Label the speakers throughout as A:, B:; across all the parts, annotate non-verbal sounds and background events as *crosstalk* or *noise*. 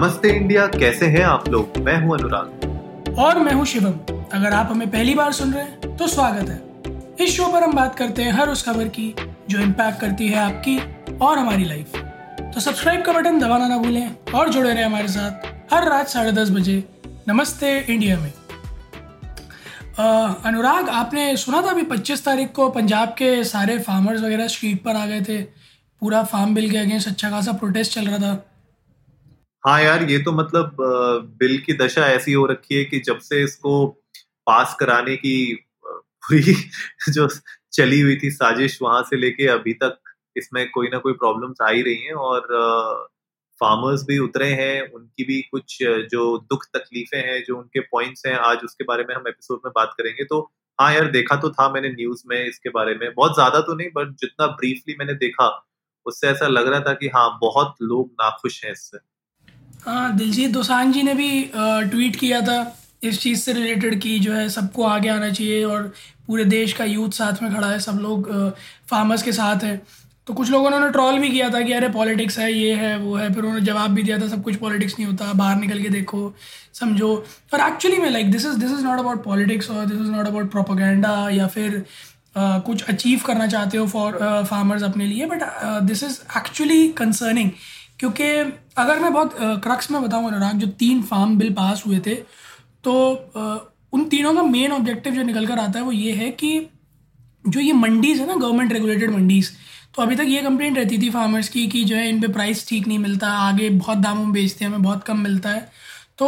A: नमस्ते इंडिया कैसे हैं आप लोग? मैं हूँ अनुराग।
B: और मैं हूँ शिवम। अगर आप हमें पहली बार सुन रहे हैं तो स्वागत है। इस शो पर हम बात करते हैं हर उस खबर की जो इम्पैक्ट करती है आपकी और हमारी लाइफ तो सब्सक्राइब का बटन दबाना ना भूलें और जुड़े रहे हमारे साथ हर रात साढ़े दस बजे नमस्ते इंडिया में। uh, अनुराग आपने सुना था अभी 25 तारीख को पंजाब के सारे फार्मर्स वगैरह स्ट्रीट पर आ गए थे। पूरा फार्म बिल के अगेंस्ट अच्छा खासा प्रोटेस्ट चल रहा था।
A: हाँ यार, ये तो मतलब बिल की दशा ऐसी हो रखी है कि जब से इसको पास कराने की पूरी *laughs* जो चली हुई थी साजिश वहाँ से लेके अभी तक, इसमें कोई ना कोई प्रॉब्लम्स आ ही रही हैं और फार्मर्स भी उतरे हैं, उनकी भी कुछ जो दुख तकलीफें हैं, जो उनके पॉइंट्स हैं, आज उसके बारे में हम एपिसोड में बात करेंगे। तो हाँ यार, देखा तो था मैंने न्यूज़ में इसके बारे में, बहुत ज़्यादा तो नहीं, बट जितना ब्रीफली मैंने देखा, उससे ऐसा लग रहा था कि हाँ बहुत लोग नाखुश हैं इससे।
B: हाँ दिलजीत दोसांझ जी ने भी ट्वीट किया था इस चीज़ से रिलेटेड कि जो है सबको आगे आना चाहिए और पूरे देश का यूथ साथ में खड़ा है सब लोग फार्मर्स के साथ है। तो कुछ लोगों ने ट्रॉल भी किया था कि अरे पॉलिटिक्स है ये है वो है फिर उन्होंने जवाब भी दिया था सब कुछ पॉलिटिक्स नहीं होता बाहर निकल के देखो समझो। पर एक्चुअली में like this is this is not about politics और this is not about propaganda या फिर Uh, कुछ अचीव करना चाहते हो फॉर फार्मर्स uh, अपने लिए but this is actually concerning क्योंकि अगर मैं बहुत क्रक्स में बताऊँ अनुराग, जो तीन फार्म बिल पास हुए थे तो उन तीनों का मेन ऑब्जेक्टिव जो निकल कर आता है वो ये है कि जो ये मंडीज़ है ना गवर्नमेंट रेगुलेटेड मंडीज़ तो अभी तक ये कंप्लेंट रहती थी फार्मर्स की कि जो है इन पर प्राइस ठीक नहीं मिलता, आगे बहुत दामों में बेचते हैं, हमें बहुत कम मिलता है। तो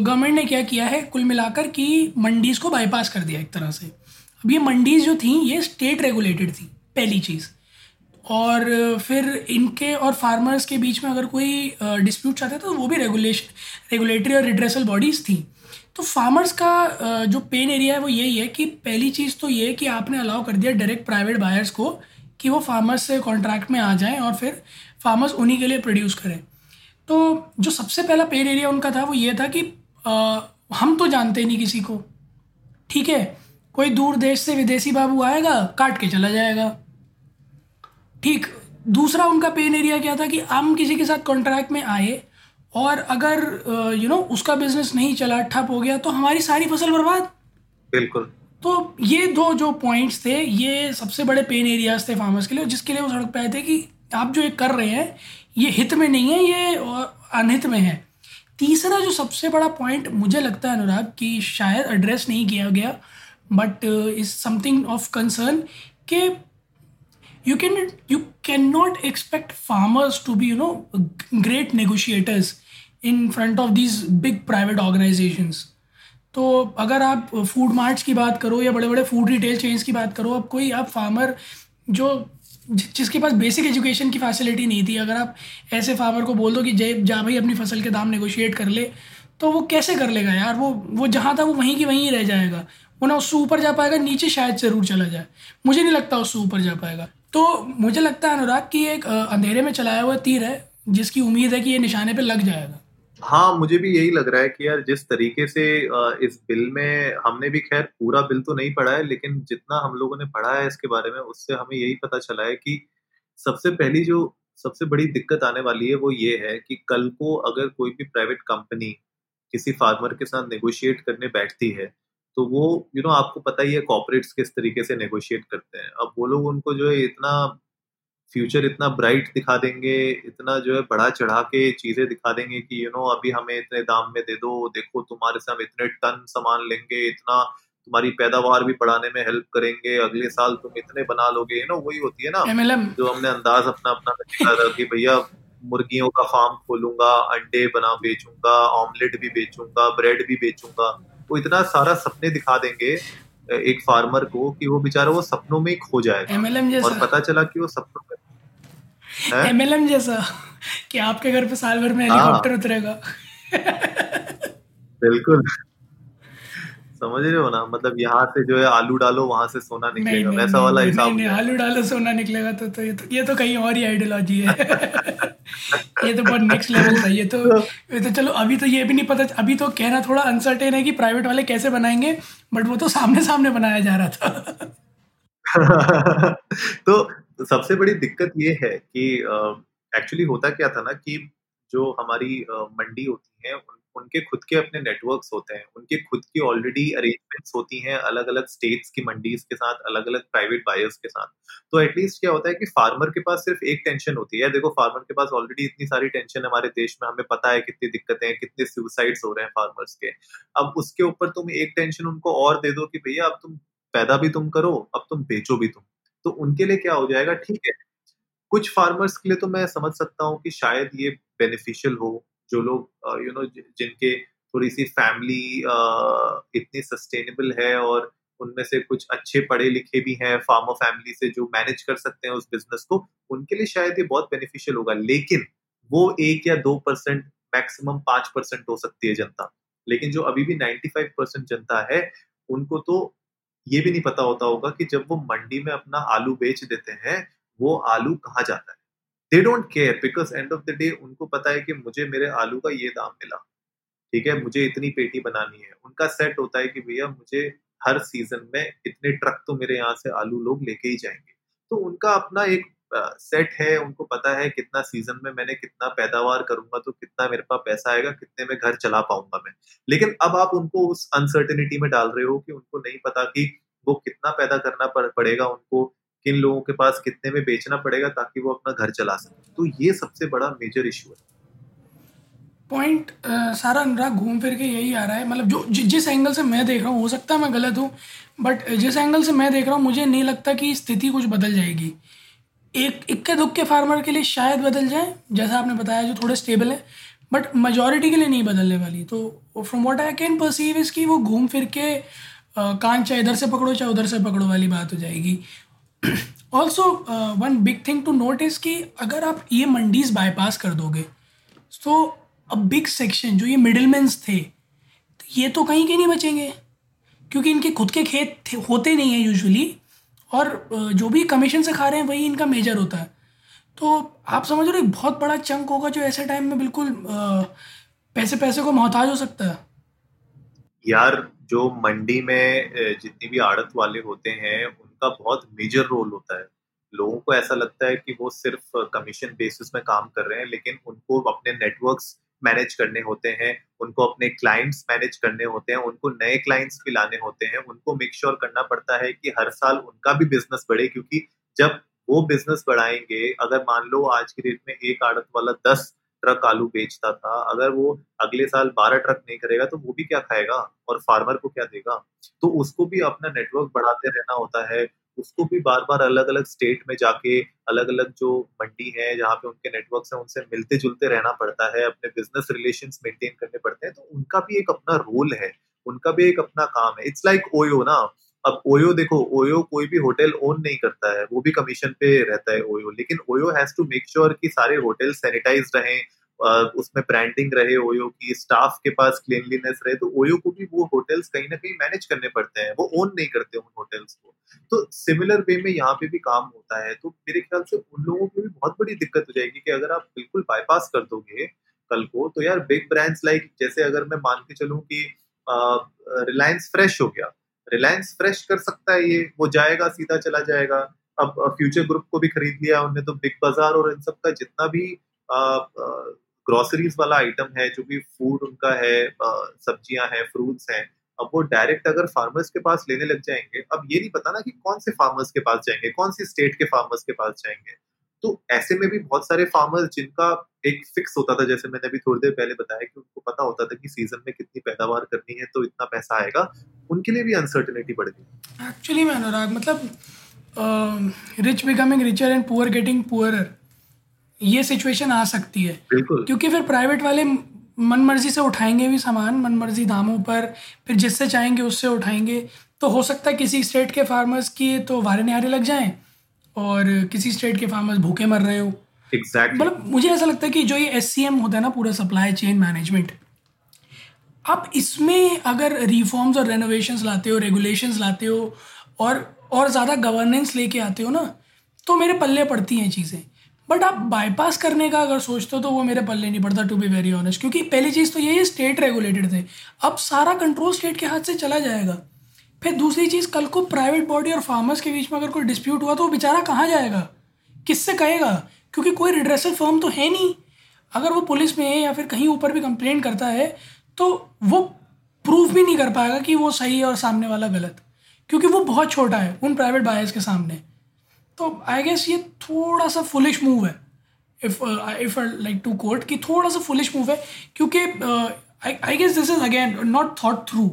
B: गवर्नमेंट ने क्या किया है, कुल मिलाकर कि मंडीज़ को बाईपास कर दिया एक तरह से। अब ये मंडीज़ जो थी, ये स्टेट रेगुलेटेड थी, पहली चीज़। और फिर इनके और फार्मर्स के बीच में अगर कोई डिस्प्यूट चाहते तो वो भी रेगुलेशन रेगुलेटरी और रिड्रेसल बॉडीज़ थी। तो फार्मर्स का जो पेन एरिया है वो यही है कि पहली चीज़ तो ये है कि आपने अलाउ कर दिया डायरेक्ट प्राइवेट बायर्स को कि वो फार्मर्स से कॉन्ट्रैक्ट में आ जाएँ और फिर फार्मर्स उन्हीं के लिए प्रोड्यूस करें। तो जो सबसे पहला पेन एरिया उनका था वो ये था कि आ, हम तो जानते नहीं किसी को ठीक है? कोई दूर देश से विदेशी बाबू आएगा काट के चला जाएगा। ठीक दूसरा उनका पेन एरिया क्या था कि हम किसी के साथ कॉन्ट्रैक्ट में आए और अगर यू नो उसका बिज़नेस नहीं चला ठप हो गया तो हमारी सारी फ़सल बर्बाद।
A: बिल्कुल।
B: तो ये दो जो पॉइंट्स थे ये सबसे बड़े पेन एरियाज़ थे फार्मर्स के लिए जिसके लिए वो सड़क पे आए थे कि आप जो ये कर रहे हैं ये हित में नहीं है ये अनहित में है। तीसरा जो सबसे बड़ा पॉइंट मुझे लगता है अनुराग कि शायद एड्रेस नहीं किया गया but is something of concern कि you can, you cannot expect farmers to be, you know, great negotiators in front of these big private organizations. तो अगर आप फ़ूड मार्ट्स की बात करो या बड़े बड़े फ़ूड रिटेल चेन्स की बात करो अब कोई, आप फार्मर जो जिसके पास बेसिक एजुकेशन की फैसिलिटी नहीं थी, अगर आप ऐसे फार्मर को बोल दो कि जय, जा भाई अपनी फ़सल के दाम नेगोशिएट कर ले तो वो कैसे कर लेगा यार? वो वो जहाँ था, वो वहीं की वहीं रह जाएगा। वो ना उससे ऊपर जा पाएगा, नीचे शायद ज़रूर चला जाए। मुझे नहीं लगता उससे ऊपर जा पाएगा। तो मुझे लगता है अनुराग की एक अंधेरे में चलाया हुआ तीर है, जिसकी उम्मीद है कि ये निशाने पे लग जाएगा।
A: हाँ मुझे भी यही लग रहा है कि यार जिस तरीके से इस बिल में हमने भी खैर पूरा बिल तो नहीं पढ़ा है, लेकिन जितना हम लोगों ने पढ़ा है इसके बारे में, उससे हमें यही पता चला है कि सबसे पहली जो सबसे बड़ी दिक्कत आने वाली है वो ये है कि कल को अगर कोई भी प्राइवेट कंपनी किसी फार्मर के साथ नेगोशिएट करने बैठती है तो वो यू you नो know, आपको पता ही है कॉपरेट्स किस तरीके से नेगोशिएट करते हैं। अब वो लोग उनको जो है इतना फ्यूचर इतना ब्राइट दिखा देंगे इतना जो है बढ़ा चढ़ा के चीज़ें दिखा देंगे कि यू you नो know, अभी हमें इतने दाम में दे दो देखो तुम्हारे से हम इतने टन सामान लेंगे इतना तुम्हारी पैदावार भी बढ़ाने में हेल्प करेंगे अगले साल तुम इतने बना लोगे यू नो वही होती है ना। जो हमने अंदाज अपना अपना निकाला था कि भैया मुर्गियों का फार्म खोलूँगा अंडे बना बेचूँगा ऑमलेट भी बेचूँगा ब्रेड भी बेचूँगा। वो इतना सारा सपने दिखा देंगे एक फार्मर को कि वो बेचारा वो सपनों में ही खो जाएगा और पता चला कि वो सपनों
B: में एमएलएम जैसा कि आपके घर पे साल भर में हेलीकॉप्टर हाँ। उतरेगा। *laughs*
A: बिल्कुल। समझ रहे हो ना? मतलब यहाँ से जो है आलू डालो वहाँ से सोना निकलेगा। नहीं, वैसा नहीं, वाला हिसाब नहीं,
B: आलू डालो सोना निकलेगा तो तो ये तो ये तो कहीं और ही आइडियोलॉजी है। *laughs* ये तो बहुत नेक्स्ट लेवल था ये तो ये तो चलो अभी तो ये भी नहीं पता अभी तो कहना थोड़ा अनसर्टेन है कि प्राइवेट वाले कैसे बनाएँगे बट वो तो सामने सामने बनाया जा रहा था। *laughs*
A: तो सबसे बड़ी दिक्कत ये है कि एक्चुअली होता क्या था ना कि जो हमारी मंडी होती है उनके खुद के अपने नेटवर्क्स होते हैं, उनके खुद की ऑलरेडी अरेंजमेंट्स होती हैं अलग अलग स्टेट्स की मंडीज के साथ अलग अलग प्राइवेट बायर्स के साथ। तो एटलीस्ट क्या होता है कि फार्मर के पास सिर्फ़ एक टेंशन होती है। देखो फार्मर के पास ऑलरेडी इतनी सारी टेंशन है हमारे देश में, हमें पता है कितनी दिक्कतें हैं, कितने सुसाइड्स हो रहे हैं फार्मर्स के। अब उसके ऊपर तुम एक टेंशन उनको और दे दो कि भैया, अब तुम पैदा भी तुम करो, अब तुम बेचो भी तुम। तो उनके लिए क्या हो जाएगा? ठीक है, कुछ फार्मर्स के लिए तो मैं समझ सकता हूँ कि शायद ये बेनिफिशियल हो, जो लोग यू नो जिनके थोड़ी सी फैमिली इतनी सस्टेनेबल है और उनमें से कुछ अच्छे पढ़े लिखे भी हैं फार्मर फैमिली से जो मैनेज कर सकते हैं उस बिज़नेस को, उनके लिए शायद ये बहुत बेनिफिशियल होगा। लेकिन वो एक या दो परसेंट मैक्सिमम पाँच परसेंट हो सकती है जनता। लेकिन जो अभी भी नाइन्टी फाइव परसेंट जनता है, उनको तो ये भी नहीं पता होता होगा कि जब वो मंडी में अपना आलू बेच देते हैं, वो आलू कहाँ जाता है? They don't care because end of the day उनको पता है कि मुझे मेरे आलू का ये दाम मिला। ठीक है? मुझे इतनी पेटी बनानी है। उनका सेट होता है कि भैया मुझे हर सीज़न में इतने ट्रक तो मेरे यहाँ से आलू लोग लेके ही जाएँगे। तो उनका अपना एक सेट है, उनको पता है कितना सीज़न में मैंने कितना पैदावार करूँगा तो कितना मेरे पास पैसा आएगा, कितने में घर चला पाऊँगा मैं। लेकिन अब आप उनको उस अनसर्टेनिटी में डाल रहे हो कि उनको नहीं पता कि वो कितना पैदा करना पड़ेगा उनको। किन लोगों के पास कितने में बेचना पड़ेगा ताकि वो अपना घर चला सके। तो ये सबसे बड़ा मेजर इशू है।
B: पॉइंट सारा अनुराग घूम फिर के यही आ रहा है। मतलब जो जि, जिस एंगल से मैं देख रहा हूँ हो सकता है मैं गलत हूँ बट जिस एंगल से मैं देख रहा हूँ मुझे नहीं लगता कि स्थिति कुछ बदल जाएगी। एक इक्के दुक्के फार्मर के लिए शायद बदल जाए जैसा आपने बताया जो थोड़े स्टेबल है बट मेजोरिटी के लिए नहीं बदलने वाली। तो from what I can perceive इसकी वो घूम फिर के कान चाहे इधर से पकड़ो चाहे उधर से पकड़ो वाली बात हो जाएगी। Also one big thing to notice कि अगर आप ये मंडीज बाईपास कर दोगे तो अ बिग सेक्शन जो ये मिडिलमैन्स थे तो ये तो कहीं के नहीं बचेंगे क्योंकि इनके खुद के खेत होते नहीं हैं यूजुअली और uh, जो भी कमीशन से खा रहे हैं वही इनका मेजर होता है। तो आप समझ रहे हो बहुत बड़ा चंक होगा जो ऐसे टाइम में बिल्कुल uh, पैसे पैसे को मोहताज हो सकता है।
A: यार जो मंडी में जितनी भी आड़त वाले होते हैं उनका बहुत मेजर रोल होता है। लोगों को ऐसा लगता है कि वो सिर्फ़ कमीशन बेसिस में काम कर रहे हैं, लेकिन उनको अपने नेटवर्क्स मैनेज करने होते हैं, उनको अपने क्लाइंट्स मैनेज करने होते हैं, उनको नए क्लाइंट्स भी लाने होते हैं, उनको मेक श्योर sure करना पड़ता है कि हर साल उनका भी बिज़नेस बढ़े, क्योंकि जब वो बिज़नेस बढ़ाएँगे, अगर मान लो आज की डेट में एक आड़त वाला दस ट्रक आलू बेचता था। अगर वो अगले साल बारह ट्रक नहीं करेगा तो वो भी क्या खाएगा और फार्मर को क्या देगा? तो उसको भी अपना नेटवर्क बढ़ाते रहना होता है। उसको भी बार बार अलग अलग स्टेट में जाके अलग अलग जो मंडी है, जहाँ पे उनके नेटवर्क है, उनसे मिलते जुलते रहना पड़ता है, अपने बिज़नेस रिलेशन मेंटेन करने पड़ते हैं। तो उनका भी एक अपना रोल है। उनका भी एक अपना काम है। इट्स लाइक ओयो ना। अब ओयो देखो, ओयो कोई भी होटल ओन नहीं करता है, वो भी कमीशन पे रहता है ओयो। लेकिन OYO has to make sure कि सारे होटल सैनिटाइज रहे उसमें ब्रांडिंग रहे ओयो की स्टाफ के पास क्लीनलीनेस रहे। तो ओयो को भी वो होटल्स कहीं ना कहीं मैनेज करने पड़ते हैं, वो ओन नहीं करते उन होटल्स को। तो सिमिलर वे में यहाँ पे भी काम होता है। तो मेरे ख्याल से उन लोगों को भी बहुत बड़ी दिक्कत हो जाएगी कि अगर आप बिल्कुल बाईपास कर दोगे कल को तो यार बिग ब्रांड्स लाइक जैसे अगर मैं मान के चलूँ कि रिलायंस फ्रेश हो गया रिलायंस फ्रेश कर सकता है ये, वो जाएगा, सीधा चला जाएगा। अब फ्यूचर ग्रुप को भी खरीद लिया उन्होंने तो बिग बाज़ार और इन सब का जितना भी ग्रोसरीज वाला आइटम है, जो भी फ़ूड उनका है सब्ज़ियाँ हैं फ्रूट्स हैं, अब वो डायरेक्ट अगर फार्मर्स के पास लेने लग जाएँगे, अब ये नहीं पता ना कि कौन से फार्मर्स के पास जाएँगे, कौन सी स्टेट के फार्मर्स के पास जाएँगे। तो ऐसे में भी बहुत सारे फार्मर्स जिनका एक फिक्स होता था जैसे मैंने अभी थोड़ी देर पहले बताया कि उनको पता होता था कि सीज़न में कितनी पैदावार करनी है तो इतना पैसा आएगा उनके लिए भी अनसर्टेनिटी बढ़ गई।
B: एक्चुअली मैं अनुराग मतलब rich becoming richer and poor getting poorer ये सिचुएशन आ सकती है। क्योंकि फिर प्राइवेट वाले मन मर्ज़ी से उठाएँगे भी सामान मन मर्ज़ी दामों पर फिर जिससे चाहेंगे उससे उठाएँगे। तो हो सकता है किसी स्टेट के फार्मर्स की तो वारे न्यारे लग जाएँ और किसी स्टेट के फार्मर्स भूखे मर रहे हो।
A: Exactly.
B: मतलब मुझे ऐसा लगता है कि जो ये एससीएम होता है ना पूरा सप्लाई चेन मैनेजमेंट आप इसमें अगर रिफॉर्म्स और रेनोवेशंस लाते हो रेगुलेशंस लाते हो और और ज़्यादा गवर्नेंस लेके आते हो ना तो मेरे पल्ले पड़ती हैं चीज़ें। बट आप बाईपास करने का अगर सोचते हो तो वो मेरे पल्ले नहीं पड़ता टू बी वेरी ऑनेस्ट क्योंकि पहली चीज़ तो ये स्टेट रेगुलेटेड थे। अब सारा कंट्रोल स्टेट के हाथ से चला जाएगा। फिर दूसरी चीज़, कल को प्राइवेट बॉडी और फार्मर्स के बीच में अगर कोई डिस्प्यूट हुआ तो वो बेचारा कहाँ जाएगा? किससे कहेगा? क्योंकि कोई रिड्रेसल फर्म तो है नहीं। अगर वो पुलिस में है या फिर कहीं ऊपर भी कंप्लेंट करता है तो वो प्रूफ भी नहीं कर पाएगा कि वो सही है और सामने वाला गलत। क्योंकि वो बहुत छोटा है, उन प्राइवेट बायर्स के सामने। तो आई गेस ये थोड़ा सा फुलिश मूव है। If if like to quote कि थोड़ा सा फुलिश मूव है, क्योंकि I guess this is again not thought through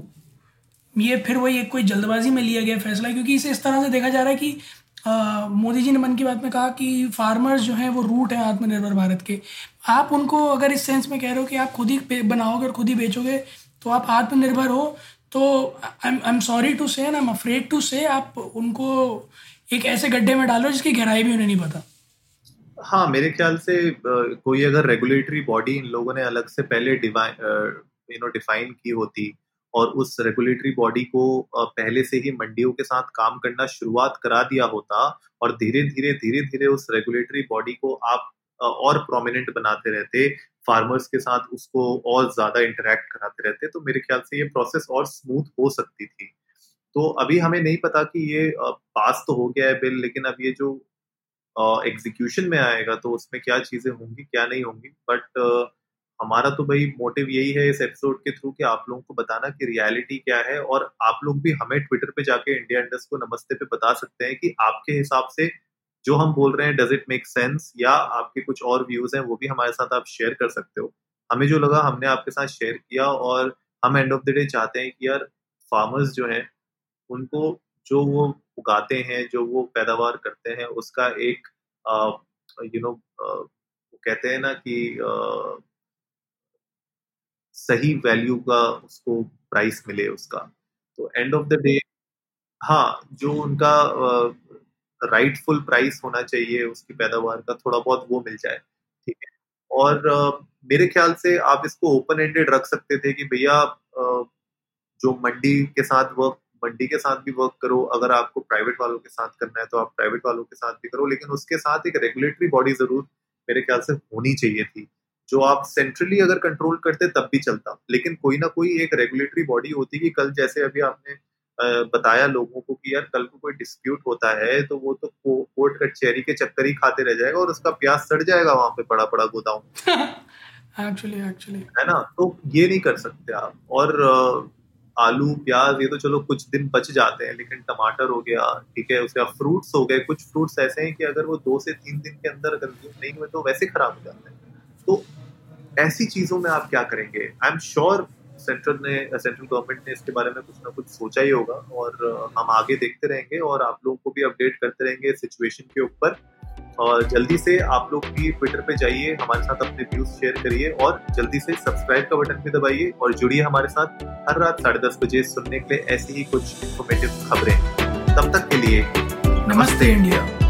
B: ये फिर वही एक कोई जल्दबाजी में लिया गया फैसला क्योंकि इसे इस तरह से देखा जा रहा है कि मोदी जी ने मन की बात में कहा कि फार्मर्स जो हैं वो रूट हैं आत्मनिर्भर भारत के। आप उनको अगर इस सेंस में कह रहे हो कि आप खुद ही बनाओगे और खुद ही बेचोगे तो आप आत्मनिर्भर हो। तो I I am sorry to say I am afraid to से आप उनको एक ऐसे गड्ढे में डालो जिसकी गहराई भी उन्हें नहीं पता।
A: हाँ मेरे ख्याल से कोई अगर रेगुलेटरी बॉडी इन लोगों ने अलग से पहले यू नो डिफाइन की होती और उस रेगुलेटरी बॉडी को पहले से ही मंडियों के साथ काम करना शुरुआत करा दिया होता और धीरे धीरे धीरे धीरे उस रेगुलेटरी बॉडी को आप और प्रोमिनेंट बनाते रहते फार्मर्स के साथ उसको और ज़्यादा इंटरेक्ट कराते रहते तो मेरे ख्याल से ये प्रोसेस और स्मूथ हो सकती थी। तो अभी हमें नहीं पता कि ये पास तो हो गया है बिल, लेकिन अब ये जो एग्जीक्यूशन में आएगा तो उसमें क्या चीज़ें होंगी, क्या नहीं होंगी बट हमारा तो भाई मोटिव यही है इस एपिसोड के थ्रू कि आप लोगों को बताना कि रियलिटी क्या है और आप लोग भी हमें ट्विटर पे जाके इंडिया इंडस्ट को नमस्ते पे बता सकते हैं कि आपके हिसाब से जो हम बोल रहे हैं डज इट मेक सेंस या आपके कुछ और व्यूज़ हैं वो भी हमारे साथ आप शेयर कर सकते हो। हमें जो लगा हमने आपके साथ शेयर किया और हम एंड ऑफ़ द डे चाहते हैं कि यार फार्मर्स जो हैं उनको जो वो उगाते हैं जो वो पैदावार करते हैं उसका एक यू नो you know, कहते हैं ना कि सही वैल्यू का उसको प्राइस मिले उसका। तो एंड ऑफ़ द डे हाँ जो उनका राइटफुल प्राइस होना चाहिए उसकी पैदावार का थोड़ा बहुत वो मिल जाए ठीक है? और uh, मेरे ख्याल से आप इसको ओपन एंडेड रख सकते थे कि भैया uh, जो मंडी के साथ वर्क मंडी के साथ भी वर्क करो अगर आपको प्राइवेट वालों के साथ करना है तो आप प्राइवेट वालों के साथ भी करो लेकिन उसके साथ एक रेगुलेटरी बॉडी ज़रूर मेरे ख्याल से होनी चाहिए थी। जो आप सेंट्रली अगर कंट्रोल करते तब भी चलता लेकिन कोई ना कोई एक रेगुलेटरी बॉडी होती कि कल जैसे अभी आपने बताया लोगों को कि यार कल को कोई डिस्प्यूट होता है तो वो तो कोर्ट कचहरी के चक्कर ही खाते रह जाएगा और उसका प्याज सड़ जाएगा वहाँ पे बड़ा बड़ा गोदाम। *laughs*
B: एक्चुअली एक्चुअली
A: है ना? तो ये नहीं कर सकते आप। और आलू प्याज ये तो चलो कुछ दिन बच जाते हैं लेकिन टमाटर हो गया ठीक है उसके बाद फ्रूट्स हो गए कुछ फ्रूट्स ऐसे हैं कि अगर वो दो से तीन दिन के अंदर कंज्यूम नहीं हुए तो वैसे खराब हो जाते हैं। तो ऐसी चीज़ों में आप क्या करेंगे? आई एम श्योर सेंट्रल ने सेंट्रल गवर्नमेंट ने इसके बारे में कुछ ना कुछ सोचा ही होगा और हम आगे देखते रहेंगे और आप लोगों को भी अपडेट करते रहेंगे सिचुएशन के ऊपर। और जल्दी से आप लोग भी ट्विटर पे जाइए, हमारे साथ अपने व्यूज़ शेयर करिए और जल्दी से सब्सक्राइब का बटन भी दबाइए और जुड़िए हमारे साथ हर रात साढ़े दस बजे सुनने के लिए ऐसी ही कुछ इन्फॉर्मेटिव खबरें। तब तक के लिए
B: नमस्ते इंडिया।